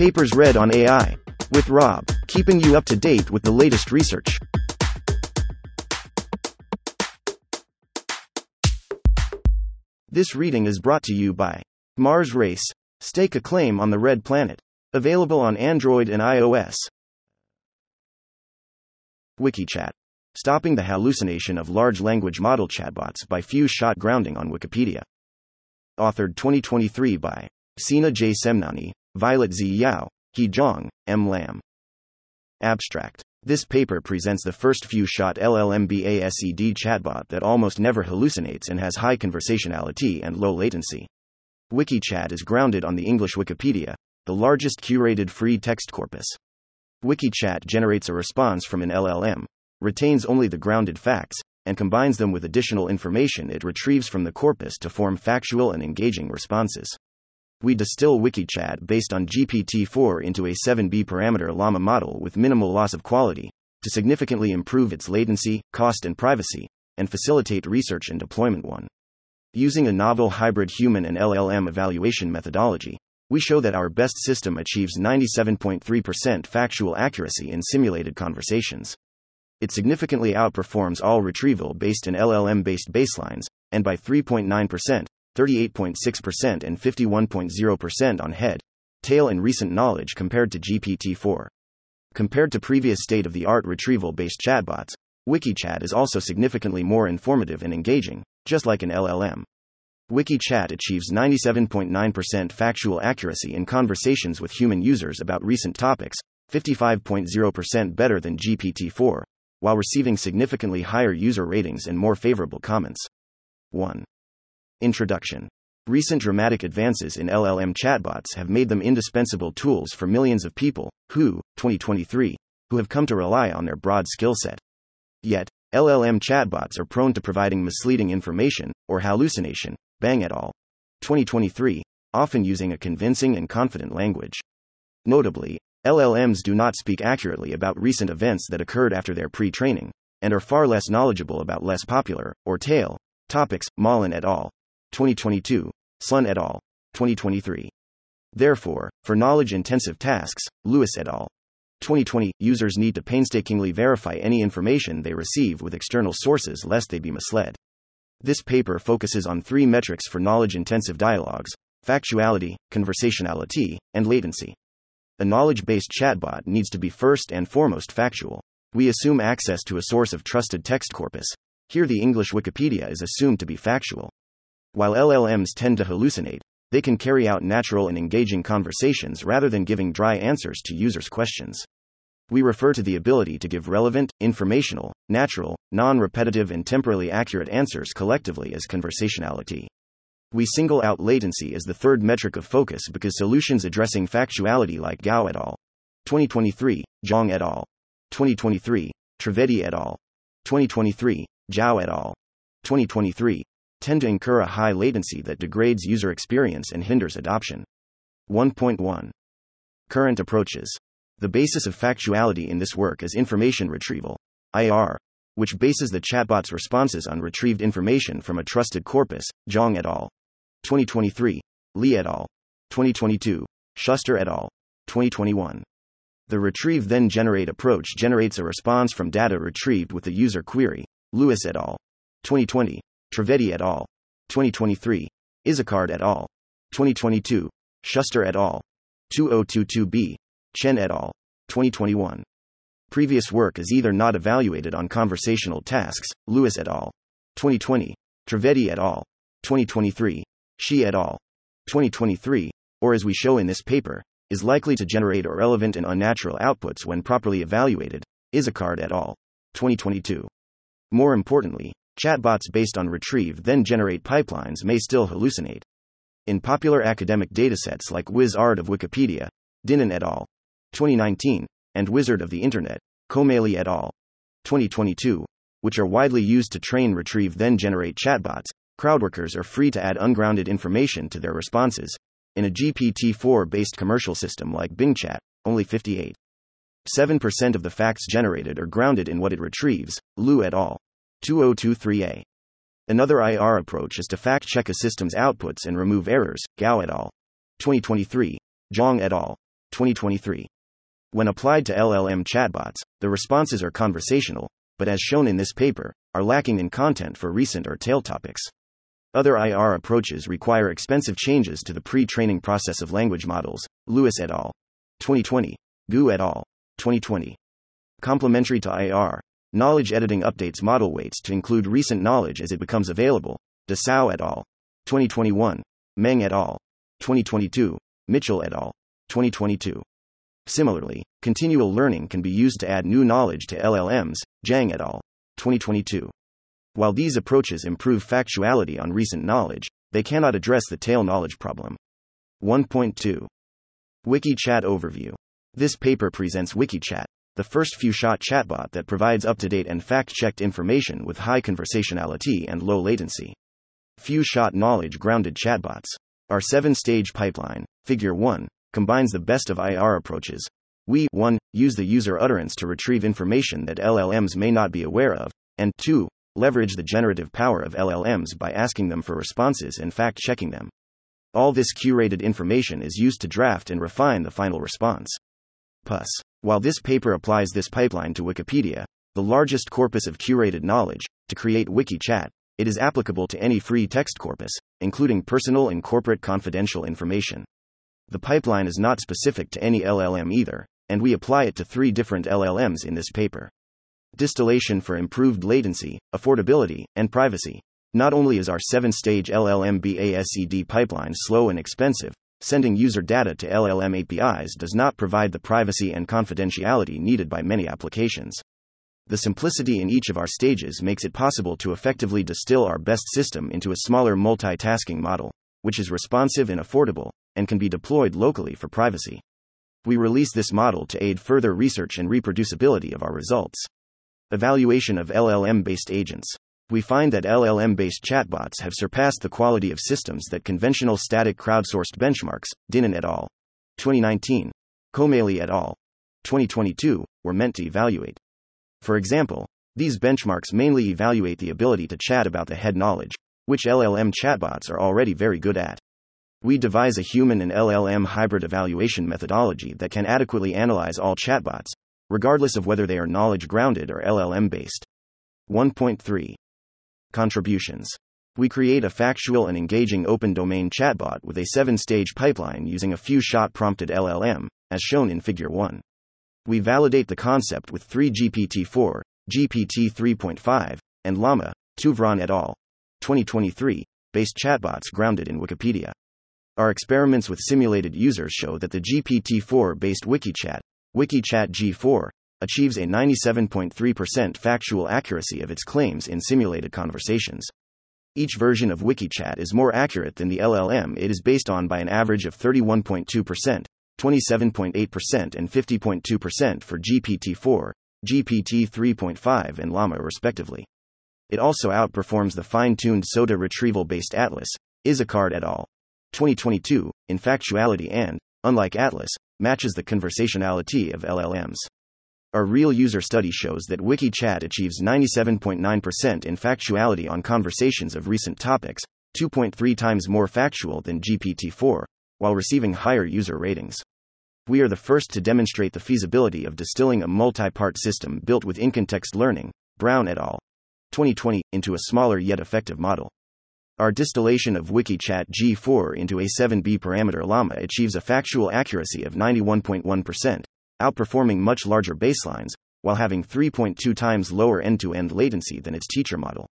Papers read on AI. With Rob, keeping you up to date with the latest research. This reading is brought to you by Mars Race. Stake a claim on the red planet. Available on Android and iOS. WikiChat. Stopping the hallucination of large language model chatbots by few shot grounding on Wikipedia. Authored 2023 by Sina J. Semnani, Violet Z. Yao, He Zhang, M. Lam. Abstract. This paper presents the first few shot LLM-BASED chatbot that almost never hallucinates and has high conversationality and low latency. WikiChat is grounded on the English Wikipedia, the largest curated free text corpus. WikiChat generates a response from an LLM, retains only the grounded facts, and combines them with additional information it retrieves from the corpus to form factual and engaging responses. We distill WikiChat based on GPT 4 into a 7B parameter Llama model with minimal loss of quality, to significantly improve its latency, cost, and privacy, and facilitate research and deployment. 1. Using a novel hybrid human and LLM evaluation methodology, we show that our best system achieves 97.3% factual accuracy in simulated conversations. It significantly outperforms all retrieval based and LLM based baselines, and by 3.9%, 38.6% and 51.0% on head, tail, and recent knowledge compared to GPT 4. Compared to previous state of the art retrieval based chatbots, WikiChat is also significantly more informative and engaging, just like an LLM. WikiChat achieves 97.9% factual accuracy in conversations with human users about recent topics, 55.0% better than GPT 4, while receiving significantly higher user ratings and more favorable comments. 1. Introduction. Recent dramatic advances in LLM chatbots have made them indispensable tools for millions of people who, 2023, who have come to rely on their broad skill set. Yet, LLM chatbots are prone to providing misleading information or hallucination, Bang et al. 2023, often using a convincing and confident language. Notably, LLMs do not speak accurately about recent events that occurred after their pre training, and are far less knowledgeable about less popular, or tail, topics, Mallen et al. 2022, Sun et al. 2023. Therefore, for knowledge intensive tasks, Lewis et al. 2020, users need to painstakingly verify any information they receive with external sources lest they be misled. This paper focuses on three metrics for knowledge intensive dialogues factuality, conversationality, and latency. A knowledge based chatbot needs to be first and foremost factual. We assume access to a source of trusted text corpus. Here, the English Wikipedia is assumed to be factual. While LLMs tend to hallucinate, they can carry out natural and engaging conversations rather than giving dry answers to users' questions. We refer to the ability to give relevant, informational, natural, non repetitive, and temporally accurate answers collectively as conversationality. We single out latency as the third metric of focus because solutions addressing factuality like Gao et al. 2023, Zhang et al. 2023, Trivedi et al. 2023, Zhao et al. 2023, tend to incur a high latency that degrades user experience and hinders adoption. 1.1 Current approaches. The basis of factuality in this work is information retrieval, IR, which bases the chatbot's responses on retrieved information from a trusted corpus, Zhang et al. 2023, Li et al. 2022, Shuster et al. 2021. The retrieve then generate approach generates a response from data retrieved with the user query, Lewis et al. 2020, Trivedi et al. 2023, Izacard et al. 2022, Shuster et al. 2022b, Chen et al. 2021. Previous work is either not evaluated on conversational tasks, Lewis et al. 2020, Trivedi et al. 2023, Shi et al. 2023, or as we show in this paper, is likely to generate irrelevant and unnatural outputs when properly evaluated, Izacard et al. 2022. More importantly, chatbots based on retrieve then generate pipelines may still hallucinate. In popular academic datasets like Wizard of Wikipedia, Dinan et al. 2019, and Wizard of the Internet, Komeili et al. 2022, which are widely used to train retrieve then generate chatbots, crowdworkers are free to add ungrounded information to their responses. In a GPT 4 based commercial system like Bing Chat, only 58. 7% of the facts generated are grounded in what it retrieves, Liu et al. 2023a. Another IR approach is to fact check a system's outputs and remove errors, Gao et al. 2023, Zhang et al. 2023. When applied to LLM chatbots, the responses are conversational, but as shown in this paper, are lacking in content for recent or tail topics. Other IR approaches require expensive changes to the pre training process of language models. Lewis et al. 2020. Guu et al. 2020. Complementary to IR, knowledge editing updates model weights to include recent knowledge as it becomes available. DeSao et al. 2021. Meng et al. 2022. Mitchell et al. 2022. Similarly, continual learning can be used to add new knowledge to LLMs, Zhang et al. 2022. While these approaches improve factuality on recent knowledge, they cannot address the tail knowledge problem. 1.2 WikiChat Overview. This paper presents WikiChat, the first few shot chatbot that provides up to date and fact checked information with high conversationality and low latency. Few shot knowledge grounded chatbots. Our seven stage pipeline, Figure 1, combines the best of IR approaches. We 1. use the user utterance to retrieve information that LLMs may not be aware of, and 2. leverage the generative power of LLMs by asking them for responses and fact checking them. All this curated information is used to draft and refine the final response. Plus, while this paper applies this pipeline to Wikipedia, the largest corpus of curated knowledge, to create WikiChat, it is applicable to any free text corpus, including personal and corporate confidential information. The pipeline is not specific to any LLM either, and we apply it to three different LLMs in this paper. Distillation for improved latency, affordability, and privacy. Not only is our seven stage LLM BASED pipeline slow and expensive, sending user data to LLM APIs does not provide the privacy and confidentiality needed by many applications. The simplicity in each of our stages makes it possible to effectively distill our best system into a smaller multitasking model, which is responsive and affordable, and can be deployed locally for privacy. We release this model to aid further research and reproducibility of our results. Evaluation of LLM based agents. We find that LLM based chatbots have surpassed the quality of systems that conventional static crowdsourced benchmarks, Dinan et al. 2019, Komeili et al. 2022, were meant to evaluate. For example, these benchmarks mainly evaluate the ability to chat about the head knowledge, which LLM chatbots are already very good at. We devise a human and LLM hybrid evaluation methodology that can adequately analyze all chatbots, regardless of whether they are knowledge grounded or LLM based. 1.3 Contributions. We create a factual and engaging open domain chatbot with a seven stage pipeline using a few shot prompted LLM, as shown in Figure 1. We validate the concept with 3 GPT 4, GPT 3.5, and Llama, Touvron et al. 2023, based chatbots grounded in Wikipedia. Our experiments with simulated users show that the GPT 4 based WikiChat, WikiChat G4, achieves a 97.3% factual accuracy of its claims in simulated conversations. Each version of WikiChat is more accurate than the LLM it is based on by an average of 31.2%, 27.8%, and 50.2% for GPT 4, GPT 3.5, and Llama, respectively. It also outperforms the fine tuned SOTA retrieval based Atlas, Izacard et al. 2022, in factuality and, unlike Atlas, matches the conversationality of LLMs. Our real user study shows that WikiChat achieves 97.9% in factuality on conversations of recent topics, 2.3 times more factual than GPT 4, while receiving higher user ratings. We are the first to demonstrate the feasibility of distilling a multi part system built with in-context learning, Brown et al. 2020, into a smaller yet effective model. Our distillation of WikiChat G4 into a 7B parameter llama achieves a factual accuracy of 91.1%, outperforming much larger baselines, while having 3.2 times lower end to end latency than its teacher model.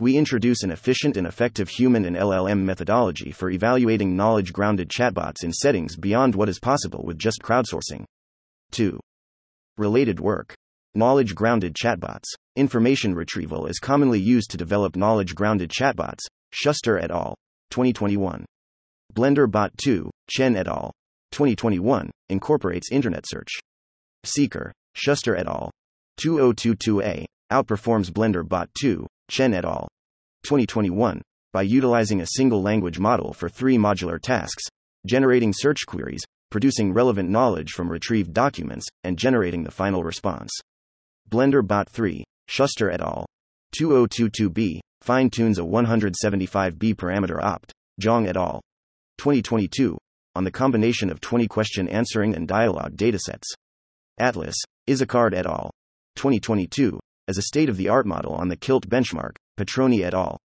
We introduce an efficient and effective human and LLM methodology for evaluating knowledge grounded chatbots in settings beyond what is possible with just crowdsourcing. 2. Related work. Knowledge grounded chatbots. Information retrieval is commonly used to develop knowledge grounded chatbots, Shuster et al. 2021. Blender Bot 2, Chen et al. 2021, incorporates internet search. Seeker, Shuster et al. 2022a, outperforms Blender Bot 2, Chen et al. 2021, by utilizing a single language model for three modular tasks generating search queries, producing relevant knowledge from retrieved documents, and generating the final response. Blender Bot 3, Shuster et al. 2022b, fine tunes a 175B parameter opt, Zhang et al. 2022, on the combination of 20 question answering and dialogue datasets. Atlas, Izacard et al. 2022, as a state of the art model on the KILT benchmark, Petroni et al.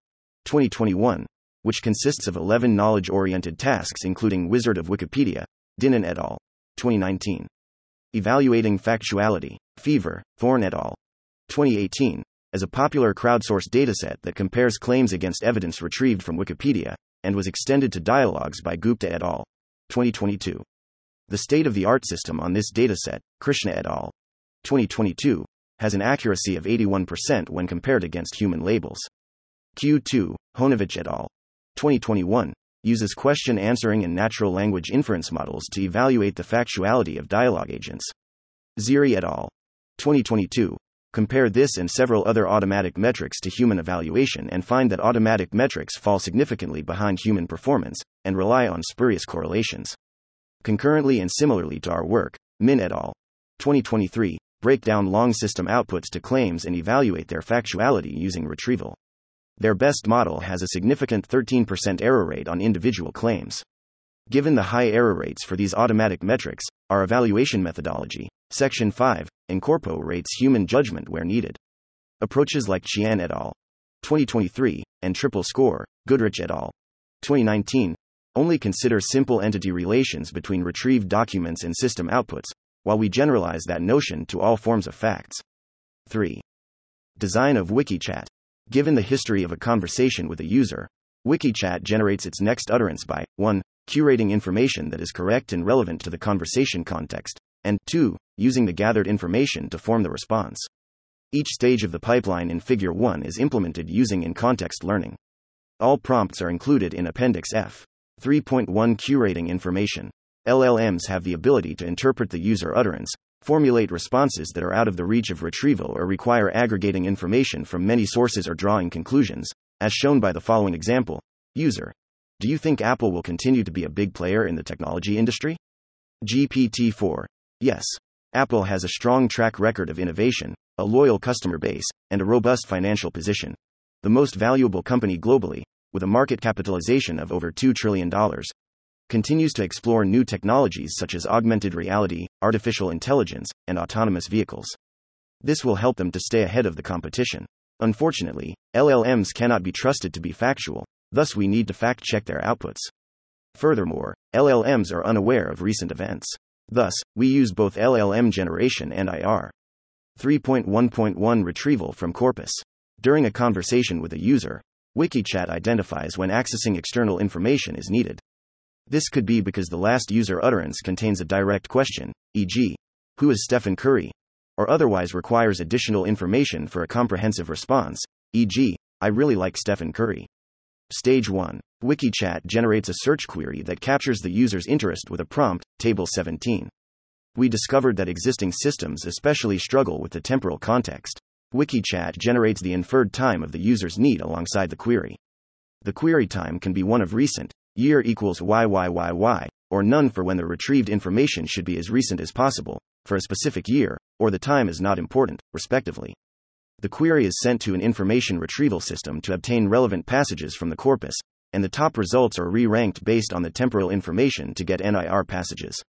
2021, which consists of 11 knowledge oriented tasks, including Wizard of Wikipedia, Dinan et al. 2019. Evaluating Factuality, Fever, Thorne et al. 2018, as a popular crowdsourced dataset that compares claims against evidence retrieved from Wikipedia, and was extended to dialogues by Gupta et al. 2022. The state of the art system on this dataset, Krishna et al. 2022, has an accuracy of 81% when compared against human labels. Q2, Honovich et al. 2021, uses question answering and natural language inference models to evaluate the factuality of dialogue agents. Dziri et al. 2022 compare this and several other automatic metrics to human evaluation and find that automatic metrics fall significantly behind human performance and rely on spurious correlations. Concurrently and similarly to our work, Min et al. 2023 break down long system outputs to claims and evaluate their factuality using retrieval. Their best model has a significant 13% error rate on individual claims. Given the high error rates for these automatic metrics, our evaluation methodology, Section 5, incorporates human judgment where needed. Approaches like Qian et al. 2023 and Triple Score, Goodrich et al. 2019 only consider simple entity relations between retrieved documents and system outputs, while we generalize that notion to all forms of facts. 3. Design of WikiChat. Given the history of a conversation with a user, WikiChat generates its next utterance by 1. Curating information that is correct and relevant to the conversation context, and 2. Using the gathered information to form the response. Each stage of the pipeline in Figure 1 is implemented using in context learning. All prompts are included in Appendix F. 3.1 Curating information. LLMs have the ability to interpret the user utterance, formulate responses that are out of the reach of retrieval or require aggregating information from many sources or drawing conclusions, as shown by the following example User. Do you think Apple will continue to be a big player in the technology industry? GPT 4. Yes. Apple has a strong track record of innovation, a loyal customer base, and a robust financial position. The most valuable company globally, with a market capitalization of over $2 trillion, continues to explore new technologies such as augmented reality, artificial intelligence, and autonomous vehicles. This will help them to stay ahead of the competition. Unfortunately, LLMs cannot be trusted to be factual, thus, we need to fact check their outputs. Furthermore, LLMs are unaware of recent events. Thus, we use both LLM generation and IR. 3.1.1 Retrieval from corpus. During a conversation with a user, WikiChat identifies when accessing external information is needed. This could be because the last user utterance contains a direct question, e.g., Who is Stephen Curry? or otherwise requires additional information for a comprehensive response, e.g., I really like Stephen Curry. Stage 1 WikiChat generates a search query that captures the user's interest with a prompt, Table 17. We discovered that existing systems especially struggle with the temporal context. WikiChat generates the inferred time of the user's need alongside the query. The query time can be one of recent, year equals YYYY, or none for when the retrieved information should be as recent as possible, for a specific year, or the time is not important, respectively. The query is sent to an information retrieval system to obtain relevant passages from the corpus, and the top results are re ranked based on the temporal information to get NIR passages.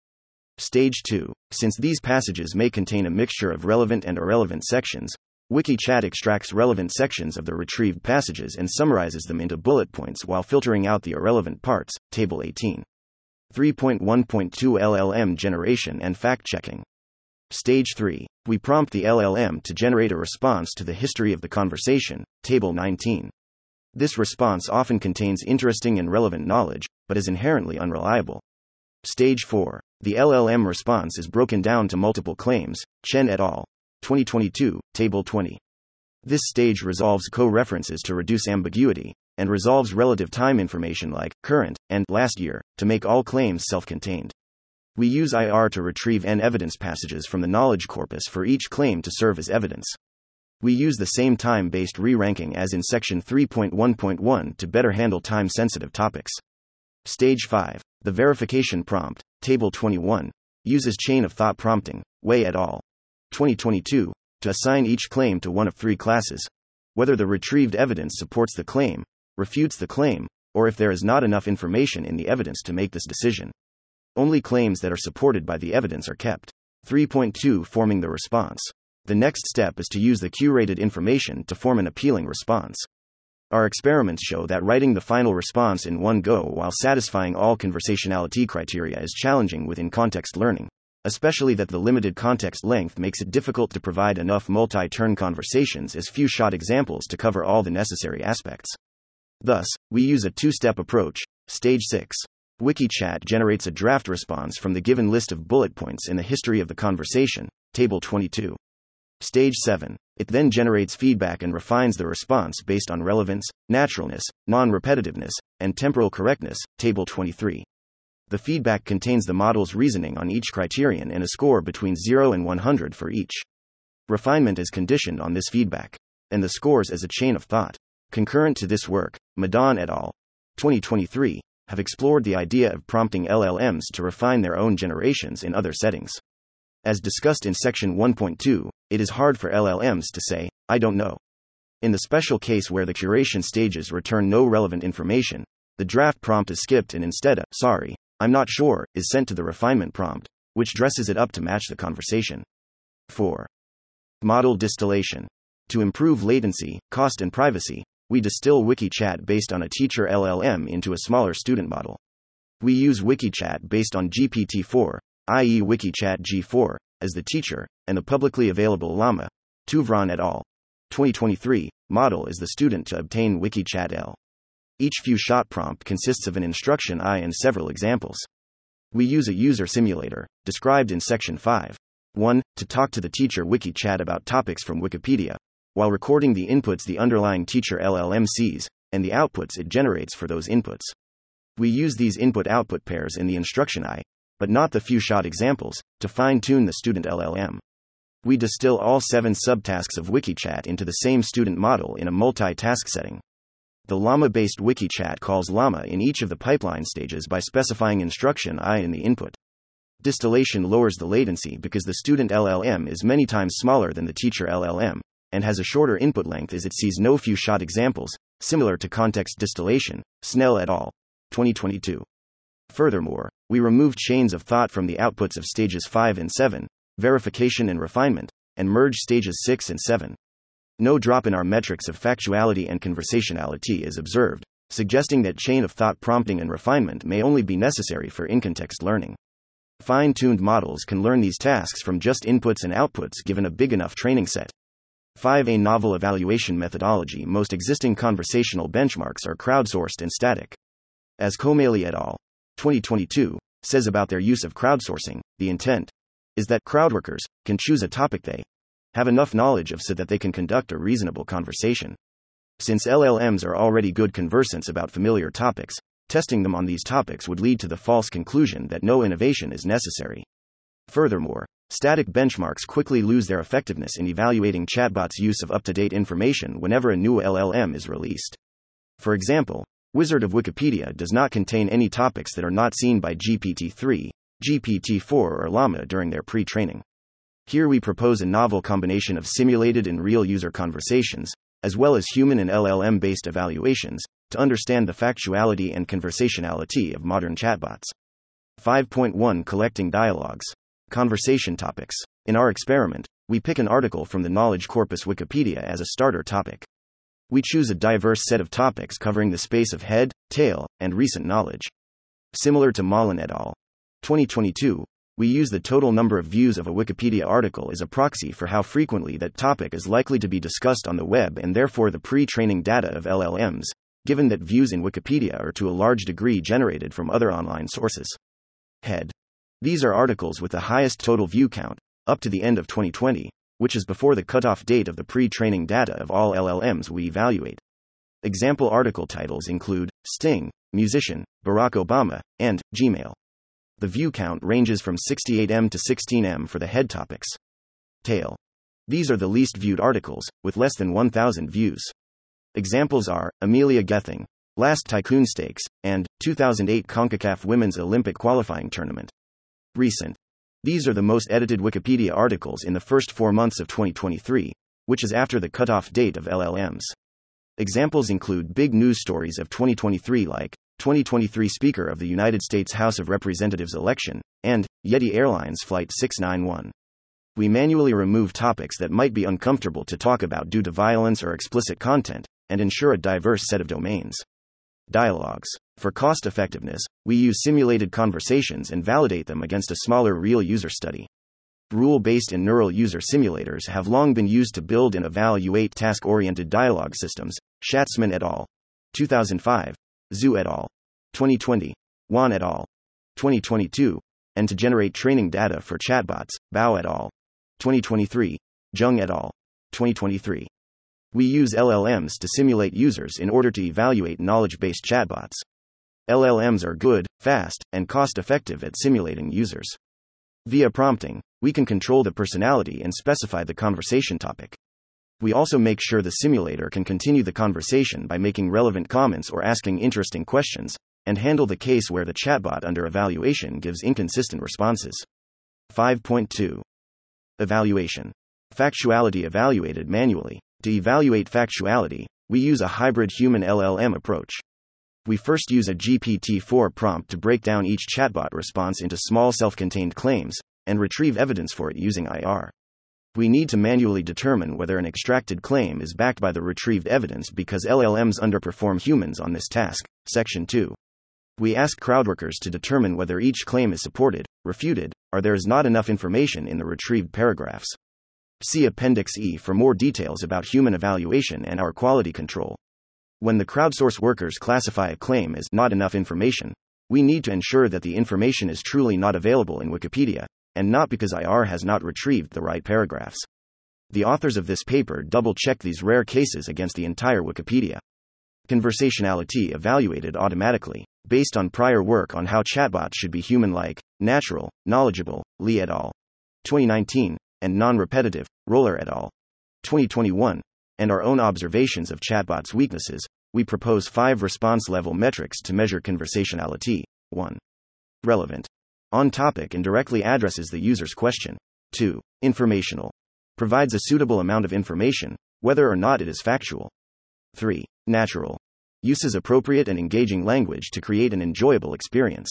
Stage 2 Since these passages may contain a mixture of relevant and irrelevant sections, WikiChat extracts relevant sections of the retrieved passages and summarizes them into bullet points while filtering out the irrelevant parts. Table 18. 3.1.2 LLM generation and fact checking. Stage 3. We prompt the LLM to generate a response to the history of the conversation. Table 19. This response often contains interesting and relevant knowledge, but is inherently unreliable. Stage 4. The LLM response is broken down to multiple claims. Chen et al. 2022, Table 20. This stage resolves co references to reduce ambiguity, and resolves relative time information like current and last year to make all claims self contained. We use IR to retrieve N evidence passages from the knowledge corpus for each claim to serve as evidence. We use the same time based re ranking as in Section 3.1.1 to better handle time sensitive topics. Stage 5. The verification prompt, Table 21, uses chain of thought prompting, Wei et al. 2022, to assign each claim to one of three classes whether the retrieved evidence supports the claim, refutes the claim, or if there is not enough information in the evidence to make this decision. Only claims that are supported by the evidence are kept. 3.2 Forming the response. The next step is to use the curated information to form an appealing response. Our experiments show that writing the final response in one go while satisfying all conversationality criteria is challenging within context learning, especially that the limited context length makes it difficult to provide enough multi turn conversations as few shot examples to cover all the necessary aspects. Thus, we use a two step approach. Stage 6. WikiChat generates a draft response from the given list of bullet points in the history of the conversation, Table 22. Stage 7. It then generates feedback and refines the response based on relevance, naturalness, non repetitiveness, and temporal correctness, Table 23. The feedback contains the model's reasoning on each criterion and a score between 0 and 100 for each. Refinement is conditioned on this feedback, and the scores as a chain of thought. Concurrent to this work, Madaan et al. 2023 have explored the idea of prompting LLMs to refine their own generations in other settings. As discussed in section 1.2, it is hard for LLMs to say, I don't know. In the special case where the curation stages return no relevant information, the draft prompt is skipped and instead a, sorry, I'm not sure, is sent to the refinement prompt, which dresses it up to match the conversation. 4. Model distillation. To improve latency, cost, and privacy, we distill WikiChat based on a teacher LLM into a smaller student model. We use WikiChat based on GPT 4, i.e., WikiChat G4, as the teacher, and the publicly available Llama, Touvron et al. 2023 model is the student to obtain WikiChat L. Each few shot prompt consists of an instruction I and several examples. We use a user simulator, described in section 5. 1. To talk to the teacher WikiChat about topics from Wikipedia, while recording the inputs the underlying teacher LLM sees, and the outputs it generates for those inputs. We use these input output pairs in the instruction I, but not the few shot examples, to fine tune the student LLM. We distill all seven subtasks of WikiChat into the same student model in a multi task setting. The Llama based WikiChat calls Llama in each of the pipeline stages by specifying instruction I in the input. Distillation lowers the latency because the student LLM is many times smaller than the teacher LLM, and has a shorter input length as it sees no few shot examples, similar to context distillation, Snell et al. 2022. Furthermore, we remove chains of thought from the outputs of stages 5 and 7, verification and refinement, and merge stages 6 and 7. No drop in our metrics of factuality and conversationality is observed, suggesting that chain of thought prompting and refinement may only be necessary for in context learning. Fine tuned models can learn these tasks from just inputs and outputs given a big enough training set. 5. A novel evaluation methodology Most existing conversational benchmarks are crowdsourced and static. As Komeili et al. 2022 says about their use of crowdsourcing, the intent is that crowdworkers can choose a topic they have enough knowledge of so that they can conduct a reasonable conversation. Since LLMs are already good conversants about familiar topics, testing them on these topics would lead to the false conclusion that no innovation is necessary. Furthermore, Static benchmarks quickly lose their effectiveness in evaluating chatbots' use of up to date information whenever a new LLM is released. For example, Wizard of Wikipedia does not contain any topics that are not seen by GPT 3, GPT 4, or Llama during their pre training. Here we propose a novel combination of simulated and real user conversations, as well as human and LLM based evaluations, to understand the factuality and conversationality of modern chatbots. 5.1 Collecting dialogues. Conversation topics. In our experiment, we pick an article from the knowledge corpus Wikipedia as a starter topic. We choose a diverse set of topics covering the space of head, tail, and recent knowledge. Similar to Mallen et al. 2022, we use the total number of views of a Wikipedia article as a proxy for how frequently that topic is likely to be discussed on the web and therefore the pre training data of LLMs, given that views in Wikipedia are to a large degree generated from other online sources. Head. These are articles with the highest total view count, up to the end of 2020, which is before the cutoff date of the pre training data of all LLMs we evaluate. Example article titles include Sting, Musician, Barack Obama, and Gmail. The view count ranges from 68M to 16M for the head topics. Tail. These are the least viewed articles, with less than 1,000 views. Examples are Amelia Gething, Last Tycoon Stakes, and 2008 CONCACAF Women's Olympic Qualifying Tournament. Recent. These are the most edited Wikipedia articles in the first four months of 2023, which is after the cutoff date of LLMs. Examples include big news stories of 2023 like 2023 Speaker of the United States House of Representatives election, and Yeti Airlines Flight 691. We manually remove topics that might be uncomfortable to talk about due to violence or explicit content, and ensure a diverse set of domains. Dialogues. For cost effectiveness, we use simulated conversations and validate them against a smaller real user study. Rule based and neural user simulators have long been used to build and evaluate task oriented dialogue systems. Schatzmann et al. 2005. Zhu et al. 2020. Wan et al. 2022. And to generate training data for chatbots. Bao et al. 2023. Zheng et al. 2023. We use LLMs to simulate users in order to evaluate knowledge based chatbots. LLMs are good, fast, and cost effective at simulating users. Via prompting, we can control the personality and specify the conversation topic. We also make sure the simulator can continue the conversation by making relevant comments or asking interesting questions, and handle the case where the chatbot under evaluation gives inconsistent responses. 5.2 Evaluation Factuality evaluated manually. To evaluate factuality, we use a hybrid human LLM approach. We first use a GPT 4 prompt to break down each chatbot response into small self contained claims, and retrieve evidence for it using IR. We need to manually determine whether an extracted claim is backed by the retrieved evidence because LLMs underperform humans on this task. Section 2. We ask crowdworkers to determine whether each claim is supported, refuted, or there is not enough information in the retrieved paragraphs. See Appendix E for more details about human evaluation and our quality control. When the crowdsource workers classify a claim as not enough information, we need to ensure that the information is truly not available in Wikipedia, and not because IR has not retrieved the right paragraphs. The authors of this paper double check these rare cases against the entire Wikipedia. Conversationality evaluated automatically, based on prior work on how chatbots should be human like, natural, knowledgeable, Lee et al. 2019, and non repetitive, Roller et al. 2021, and our own observations of chatbots' weaknesses, we propose five response level metrics to measure conversationality. 1. Relevant on topic and directly addresses the user's question. 2. Informational. Provides a suitable amount of information, whether or not it is factual. 3. Natural. Uses appropriate and engaging language to create an enjoyable experience.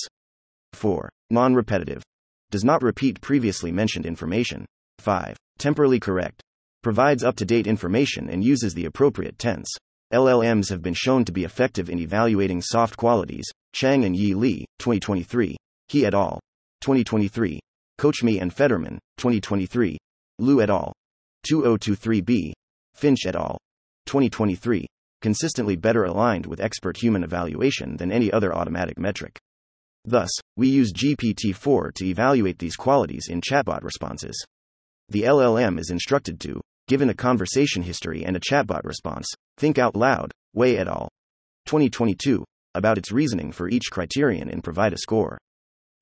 4. Non repetitive. Does not repeat previously mentioned information. 5. Temporally correct. Provides up to date information and uses the appropriate tense. LLMs have been shown to be effective in evaluating soft qualities. Chang and Yi Li, 2023. He et al. 2023. Kocmi and Federmann, 2023. Liu et al. 2023b. Finch et al. 2023. Consistently better aligned with expert human evaluation than any other automatic metric. Thus, we use GPT 4 to evaluate these qualities in chatbot responses. The LLM is instructed to, given a conversation history and a chatbot response, think out loud, Wei et al. 2022, about its reasoning for each criterion and provide a score.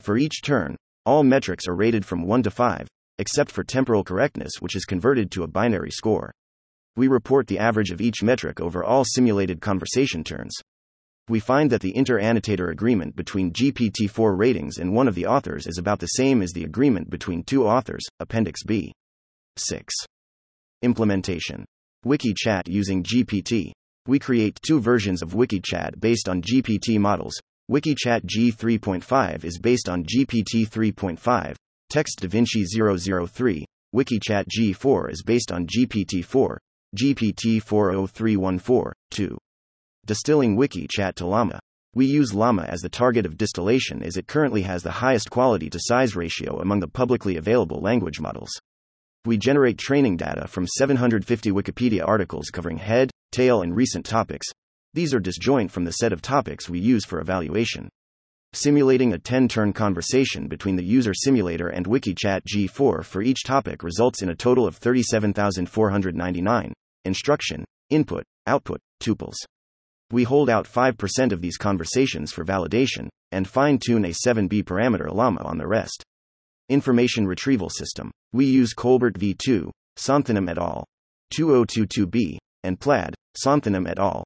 For each turn, all metrics are rated from 1 to 5, except for temporal correctness, which is converted to a binary score. We report the average of each metric over all simulated conversation turns. We find that the inter annotator agreement between GPT 4 ratings and one of the authors is about the same as the agreement between two authors, Appendix B. 6. Implementation WikiChat using GPT. We create two versions of WikiChat based on GPT models, WikiChat G3.5 is based on GPT 3.5, Text DaVinci 003, WikiChat G4 is based on GPT 4, GPT 40314, 2. Distilling WikiChat to Llama. We use Llama as the target of distillation as it currently has the highest quality to size ratio among the publicly available language models. We generate training data from 750 Wikipedia articles covering head, tail, and recent topics, these are disjoint from the set of topics we use for evaluation. Simulating a 10 turn conversation between the user simulator and WikiChat G4 for each topic results in a total of 37,499 instruction, input, output, tuples. We hold out 5% of these conversations for validation, and fine tune a 7B parameter llama on the rest. Information Retrieval System. We use ColBERT v2, Santhanam et al. 2022b, and Plaid, Santhanam et al.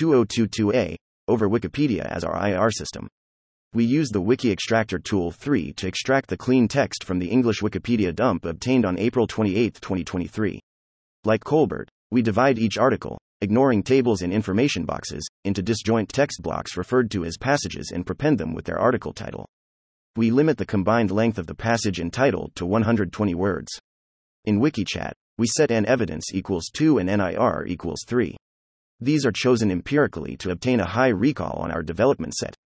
2022a, over Wikipedia as our IR system. We use the Wiki Extractor Tool 3 to extract the clean text from the English Wikipedia dump obtained on April 28, 2023. Like ColBERT, we divide each article, ignoring tables and information boxes, into disjoint text blocks referred to as passages and prepend them with their article title. We limit the combined length of the passage and title to 120 words. In WikiChat, we set n evidence equals 2 and NIR equals 3. These are chosen empirically to obtain a high recall on our development set.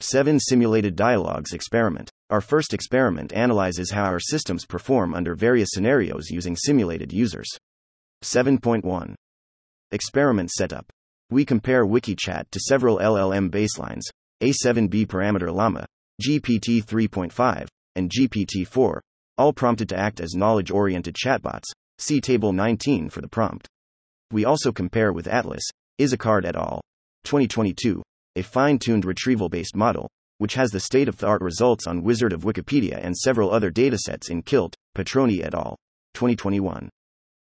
7 Simulated Dialogues Experiment. Our first experiment analyzes how our systems perform under various scenarios using simulated users. 7.1 Experiment Setup. We compare WikiChat to several LLM baselines A7B parameter Llama, GPT 3.5, and GPT 4, all prompted to act as knowledge oriented chatbots. See Table 19 for the prompt. We also compare with Atlas, Izacard et al. 2022, a fine tuned retrieval based model, which has the state of the art results on Wizard of Wikipedia and several other datasets in Kilt, Petroni et al. 2021.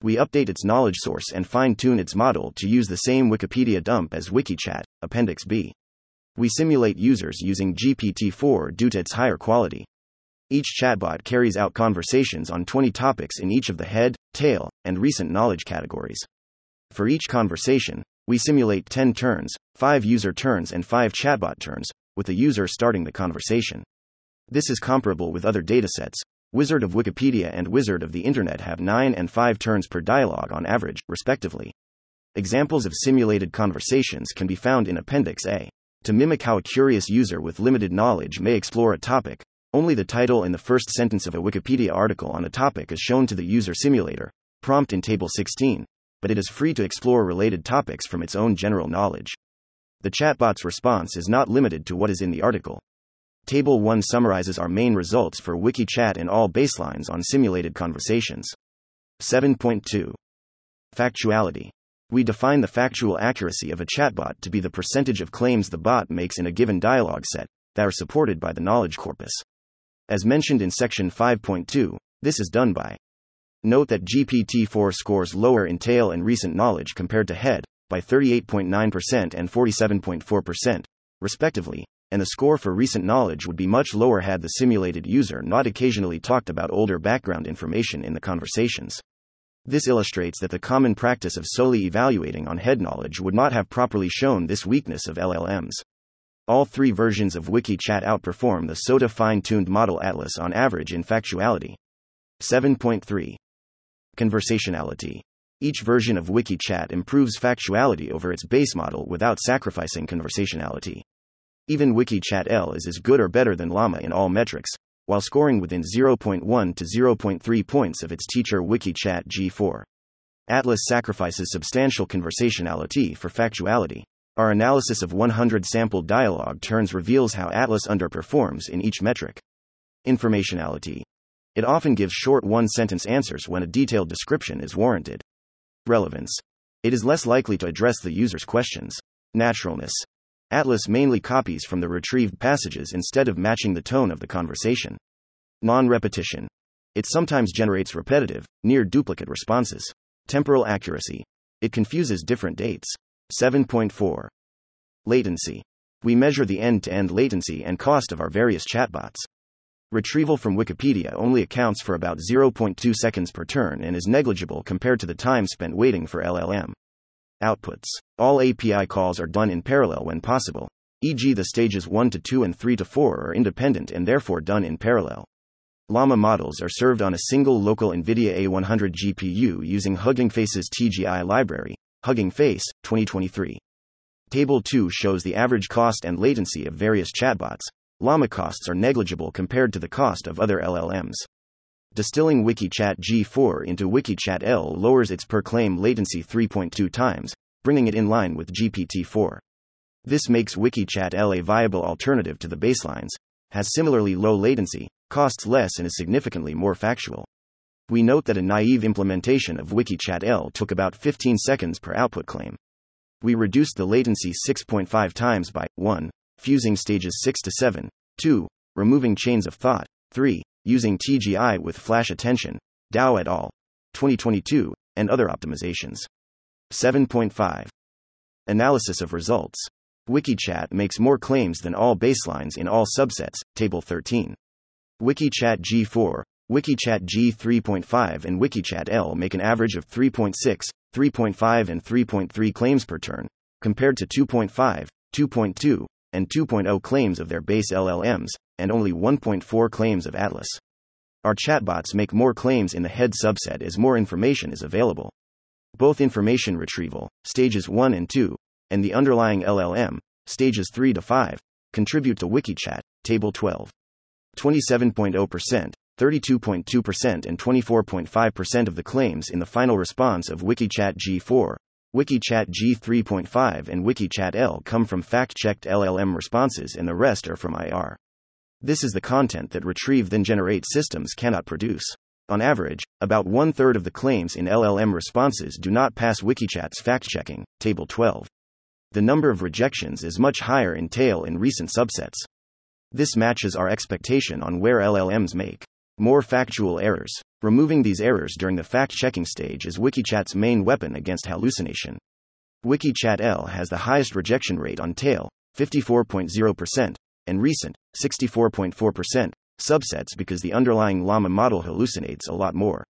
We update its knowledge source and fine tune its model to use the same Wikipedia dump as WikiChat, Appendix B. We simulate users using GPT 4 due to its higher quality. Each chatbot carries out conversations on 20 topics in each of the head, tail, and recent knowledge categories. For each conversation, we simulate 10 turns, 5 user turns, and 5 chatbot turns, with the user starting the conversation. This is comparable with other datasets. Wizard of Wikipedia and Wizard of the Internet have 9 and 5 turns per dialogue on average, respectively. Examples of simulated conversations can be found in Appendix A. To mimic how a curious user with limited knowledge may explore a topic, only the title and the first sentence of a Wikipedia article on a topic is shown to the user simulator, prompt in Table 16, but it is free to explore related topics from its own general knowledge. The chatbot's response is not limited to what is in the article. Table 1 summarizes our main results for WikiChat and all baselines on simulated conversations. 7.2 Factuality. We define the factual accuracy of a chatbot to be the percentage of claims the bot makes in a given dialogue set that are supported by the knowledge corpus. As mentioned in section 5.2, this is done by Note that GPT 4 scores lower in tail and recent knowledge compared to head, by 38.9% and 47.4%, respectively, and the score for recent knowledge would be much lower had the simulated user not occasionally talked about older background information in the conversations. This illustrates that the common practice of solely evaluating on head knowledge would not have properly shown this weakness of LLMs. All three versions of WikiChat outperform the SOTA fine tuned model Atlas on average in factuality. 7.3 Conversationality. Each version of WikiChat improves factuality over its base model without sacrificing conversationality. Even WikiChat L is as good or better than Llama in all metrics, while scoring within 0.1 to 0.3 points of its teacher WikiChat G4. Atlas sacrifices substantial conversationality for factuality. Our analysis of 100 sampled dialogue turns reveals how Atlas underperforms in each metric. Informationality. It often gives short one sentence answers when a detailed description is warranted. Relevance. It is less likely to address the user's questions. Naturalness. Atlas mainly copies from the retrieved passages instead of matching the tone of the conversation. Non repetition. It sometimes generates repetitive, near duplicate responses. Temporal accuracy. It confuses different dates. 7.4. Latency. We measure the end to end latency and cost of our various chatbots. Retrieval from Wikipedia only accounts for about 0.2 seconds per turn and is negligible compared to the time spent waiting for LLM. Outputs. All API calls are done in parallel when possible, e.g., the stages 1 to 2 and 3 to 4 are independent and therefore done in parallel. Llama models are served on a single local NVIDIA A100 GPU using Hugging Face's TGI library, Hugging Face, 2023. Table 2 shows the average cost and latency of various chatbots. Llama costs are negligible compared to the cost of other LLMs. Distilling WikiChat G4 into WikiChat L lowers its per claim latency 3.2 times, bringing it in line with GPT 4. This makes WikiChat L a viable alternative to the baselines, has similarly low latency, costs less, and is significantly more factual. We note that a naive implementation of WikiChat L took about 15 seconds per output claim. We reduced the latency 6.5 times by 1. Fusing stages 6 to 7, 2. Removing chains of thought, 3. Using TGI with flash attention, Dao et al. 2022, and other optimizations. 7.5. Analysis of results. WikiChat makes more claims than all baselines in all subsets, Table 13. WikiChat G4, WikiChat G3.5 and WikiChat L make an average of 3.6, 3.5, and 3.3 claims per turn, compared to 2.5, 2.2, and 2.0 claims of their base LLMs, and only 1.4 claims of Atlas. Our chatbots make more claims in the head subset as more information is available. Both information retrieval, stages 1 and 2, and the underlying LLM, stages 3 to 5, contribute to WikiChat, table 12. 27.0%, 32.2%, and 24.5% of the claims in the final response of WikiChat G4, WikiChat G3.5, and WikiChat L come from fact checked LLM responses, and the rest are from IR. This is the content that retrieve then generate systems cannot produce. On average, about one third of the claims in LLM responses do not pass WikiChat's fact checking, Table 12. The number of rejections is much higher in tail in recent subsets. This matches our expectation on where LLMs make more factual errors. Removing these errors during the fact checking stage is WikiChat's main weapon against hallucination. WikiChat L has the highest rejection rate on tail, 54.0%, and recent, 64.4%, subsets because the underlying Llama model hallucinates a lot more.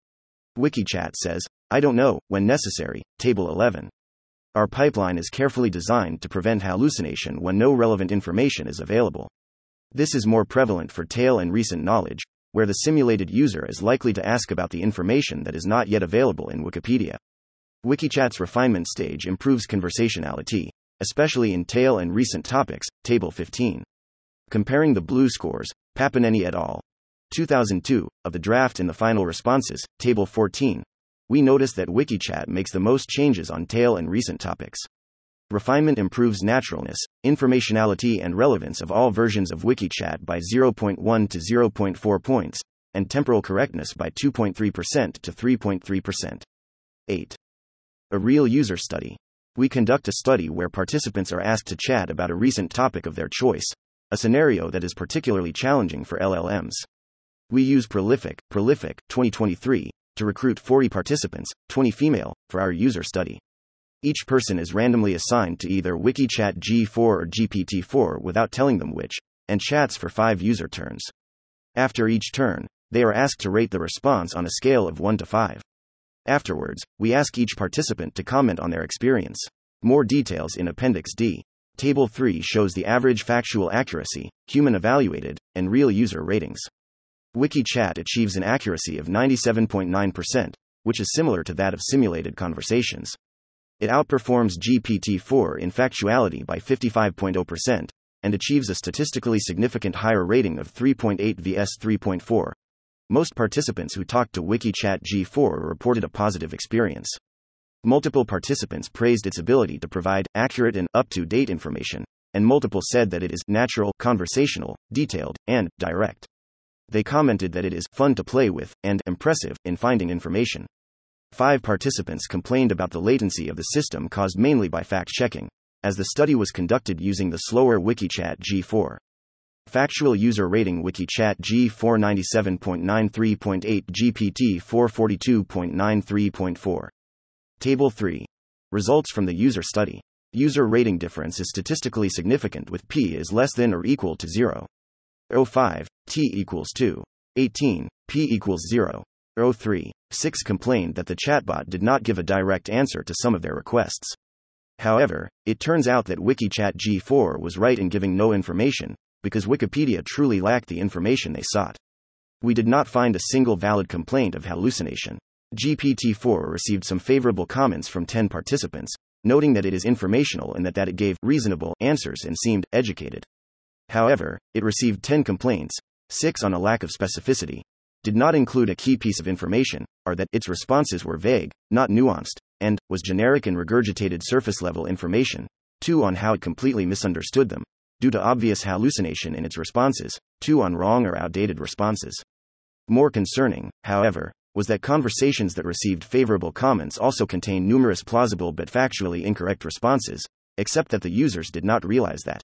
WikiChat says, I don't know, when necessary, Table 11. Our pipeline is carefully designed to prevent hallucination when no relevant information is available. This is more prevalent for tail and recent knowledge, where the simulated user is likely to ask about the information that is not yet available in Wikipedia. WikiChat's refinement stage improves conversationality, especially in tail and recent topics, Table 15. Comparing the BLEU scores, Papineni et al. 2002, of the draft and the final responses, Table 14, we notice that WikiChat makes the most changes on tail and recent topics. Refinement improves naturalness, informationality, and relevance of all versions of WikiChat by 0.1 to 0.4 points, and temporal correctness by 2.3% to 3.3%. 8. A real user study. We conduct a study where participants are asked to chat about a recent topic of their choice, a scenario that is particularly challenging for LLMs. We use Prolific, Prolific 2023, to recruit 40 participants, 20 female, for our user study. Each person is randomly assigned to either WikiChat G4 or GPT4 without telling them which, and chats for 5 user turns. After each turn, they are asked to rate the response on a scale of 1 to 5. Afterwards, we ask each participant to comment on their experience. More details in Appendix D. Table 3 shows the average factual accuracy, human evaluated, and real user ratings. WikiChat achieves an accuracy of 97.9%, which is similar to that of simulated conversations. It outperforms GPT 4 in factuality by 55.0%, and achieves a statistically significant higher rating of 3.8 vs 3.4. Most participants who talked to WikiChat G4 reported a positive experience. Multiple participants praised its ability to provide accurate and up to date information, and multiple said that it is natural, conversational, detailed, and direct. They commented that it is fun to play with and impressive in finding information. Five participants complained about the latency of the system caused mainly by fact checking, as the study was conducted using the slower WikiChat G4. Factual user rating WikiChat G4 97.93.8 GPT 442.93.4. Table 3. Results from the user study. User rating difference is statistically significant with p is less than or equal to 0. 05, t equals 2. 18, p equals 0. 03, 6 complained that the chatbot did not give a direct answer to some of their requests. However, it turns out that WikiChat G4 was right in giving no information, because Wikipedia truly lacked the information they sought. We did not find a single valid complaint of hallucination. GPT 4 received some favorable comments from 10 participants, noting that it is informational and that, that it gave reasonable answers and seemed educated. However, it received 10 complaints, 6 on a lack of specificity, did not include a key piece of information, or that its responses were vague, not nuanced, and was generic and regurgitated surface level information, 2 on how it completely misunderstood them, due to obvious hallucination in its responses, 2 on wrong or outdated responses. More concerning, however, was that conversations that received favorable comments also contain numerous plausible but factually incorrect responses, except that the users did not realize that.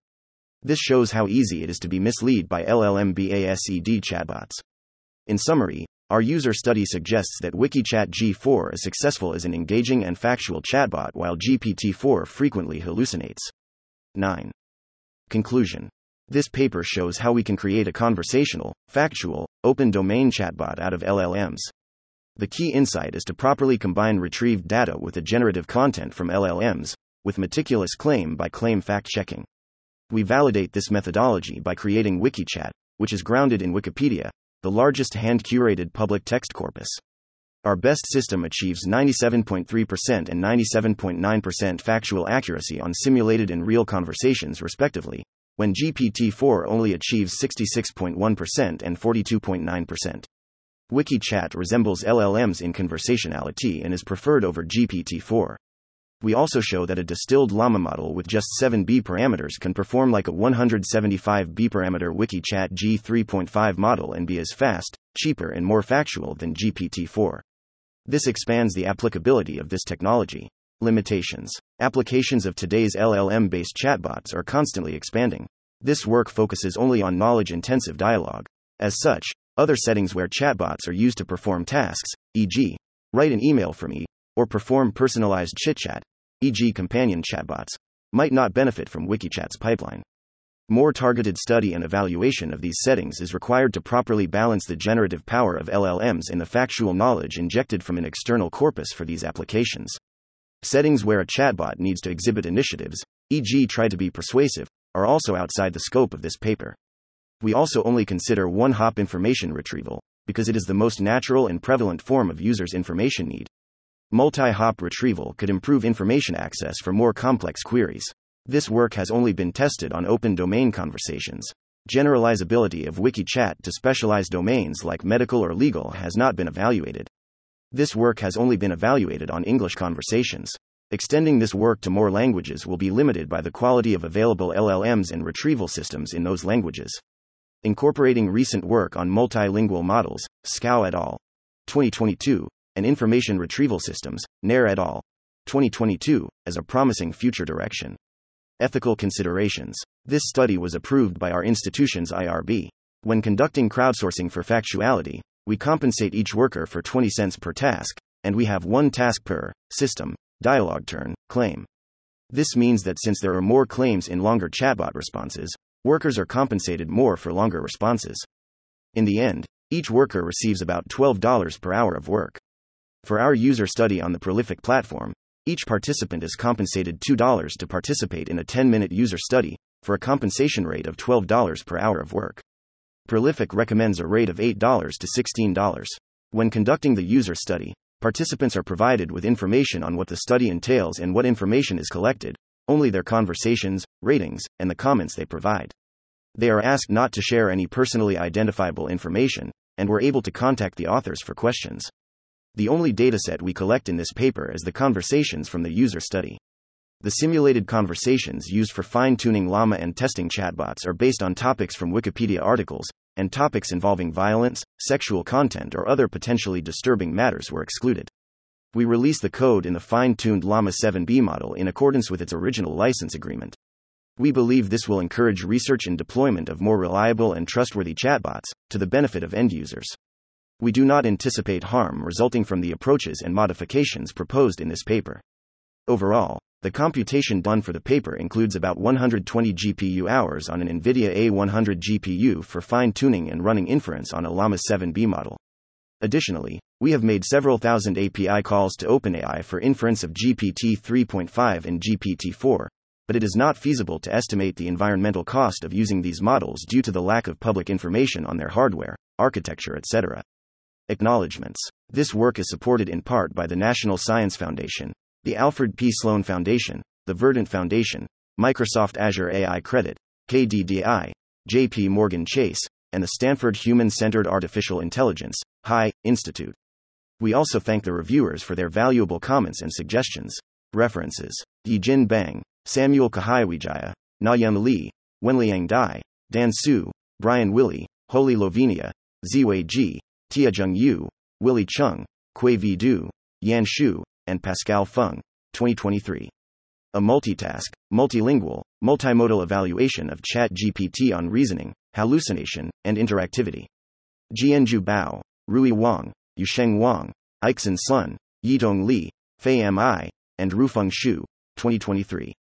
This shows how easy it is to be misled by LLM-BASED chatbots. In summary, our user study suggests that WikiChat G4 is successful as an engaging and factual chatbot while GPT-4 frequently hallucinates. 9. Conclusion. This paper shows how we can create a conversational, factual, open domain chatbot out of LLMs. The key insight is to properly combine retrieved data with the generative content from LLMs, with meticulous claim by claim fact checking. We validate this methodology by creating WikiChat, which is grounded in Wikipedia, the largest hand curated public text corpus. Our best system achieves 97.3% and 97.9% factual accuracy on simulated and real conversations, respectively, when GPT 4 only achieves 66.1% and 42.9%. WikiChat resembles LLMs in conversationality and is preferred over GPT 4. We also show that a distilled llama model with just 7 B parameters can perform like a 175 B parameter WikiChat G3.5 model and be as fast, cheaper, and more factual than GPT 4. This expands the applicability of this technology. Limitations Applications of today's LLM based chatbots are constantly expanding. This work focuses only on knowledge intensive dialogue. As such, other settings where chatbots are used to perform tasks, e.g., write an email for me, or perform personalized chit-chat, e.g., companion chatbots, might not benefit from WikiChat's pipeline. More targeted study and evaluation of these settings is required to properly balance the generative power of LLMs and the factual knowledge injected from an external corpus for these applications. Settings where a chatbot needs to exhibit initiatives, e.g., try to be persuasive, are also outside the scope of this paper. We also only consider one hop information retrieval, because it is the most natural and prevalent form of users' information need. Multi hop retrieval could improve information access for more complex queries. This work has only been tested on open domain conversations. Generalizability of WikiChat to specialized domains like medical or legal has not been evaluated. This work has only been evaluated on English conversations. Extending this work to more languages will be limited by the quality of available LLMs and retrieval systems in those languages. Incorporating recent work on multilingual models, Scao et al. 2022, and information retrieval systems, Nair et al. 2022, as a promising future direction. Ethical considerations. This study was approved by our institution's IRB. When conducting crowdsourcing for factuality, we compensate each worker for 20 cents per task, and we have one task per system, dialogue turn, claim. This means that since there are more claims in longer chatbot responses, workers are compensated more for longer responses. In the end, each worker receives about $12 per hour of work. For our user study on the Prolific platform, each participant is compensated $2 to participate in a 10 minute user study, for a compensation rate of $12 per hour of work. Prolific recommends a rate of $8 to $16. When conducting the user study, participants are provided with information on what the study entails and what information is collected, only their conversations, ratings, and the comments they provide. They are asked not to share any personally identifiable information, and were able to contact the authors for questions. The only dataset we collect in this paper is the conversations from the user study. The simulated conversations used for fine tuning Llama and testing chatbots are based on topics from Wikipedia articles, and topics involving violence, sexual content, or other potentially disturbing matters were excluded. We release the code in the fine tuned Llama 7B model in accordance with its original license agreement. We believe this will encourage research and deployment of more reliable and trustworthy chatbots, to the benefit of end users we do not anticipate harm resulting from the approaches and modifications proposed in this paper. Overall, the computation done for the paper includes about 120 GPU hours on an NVIDIA A100 GPU for fine tuning and running inference on a Llama 7B model. Additionally, we have made several thousand API calls to OpenAI for inference of GPT 3.5 and GPT 4, but it is not feasible to estimate the environmental cost of using these models due to the lack of public information on their hardware, architecture, etc. Acknowledgements. This work is supported in part by the National Science Foundation, the Alfred P. Sloan Foundation, the Verdant Foundation, Microsoft Azure AI Credit, KDDI, JP Morgan Chase, and the Stanford Human Centered Artificial Intelligence HI Institute. We also thank the reviewers for their valuable comments and suggestions. References Yejin Bang, Samuel Cahyawijaya, Nayeon Lee, Wenliang Dai, Dan Su, Bryan Wilie, Holy Lovenia, Ziwei Ji, Tiezheng Yu, Willy Chung, Quyet V. Do, Yan Xu, and Pascale Fung, 2023. A multitask, multilingual, multimodal evaluation of ChatGPT on reasoning, hallucination, and interactivity. Jianzhu Bao, Rui Wang, Yasheng Wang, Aixin Sun, Yitong Li, Fei Mi, and Ruifeng Xu, 2023.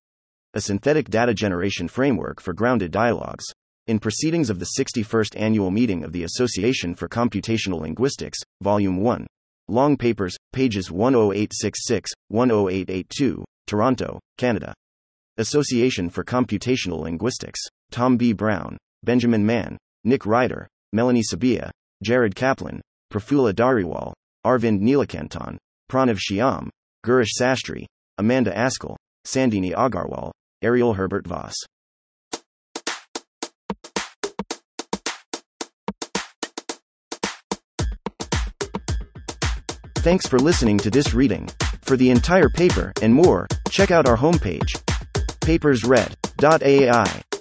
A synthetic data generation framework for grounded dialogues. In Proceedings of the 61st Annual Meeting of the Association for Computational Linguistics, Volume 1, Long Papers, pages 10866 10882, Toronto, Canada. Association for Computational Linguistics. Tom B. Brown, Benjamin Mann, Nick Ryder, Melanie Subbiah, Jared Kaplan, Prafulla Dhariwal, Arvind Neelakantan, Pranav Shyam, Girish Sastry, Amanda Askell, Sandhini Agarwal, Ariel Herbert Voss. Thanks for listening to this reading. For the entire paper and more, check out our homepage, papersread.ai.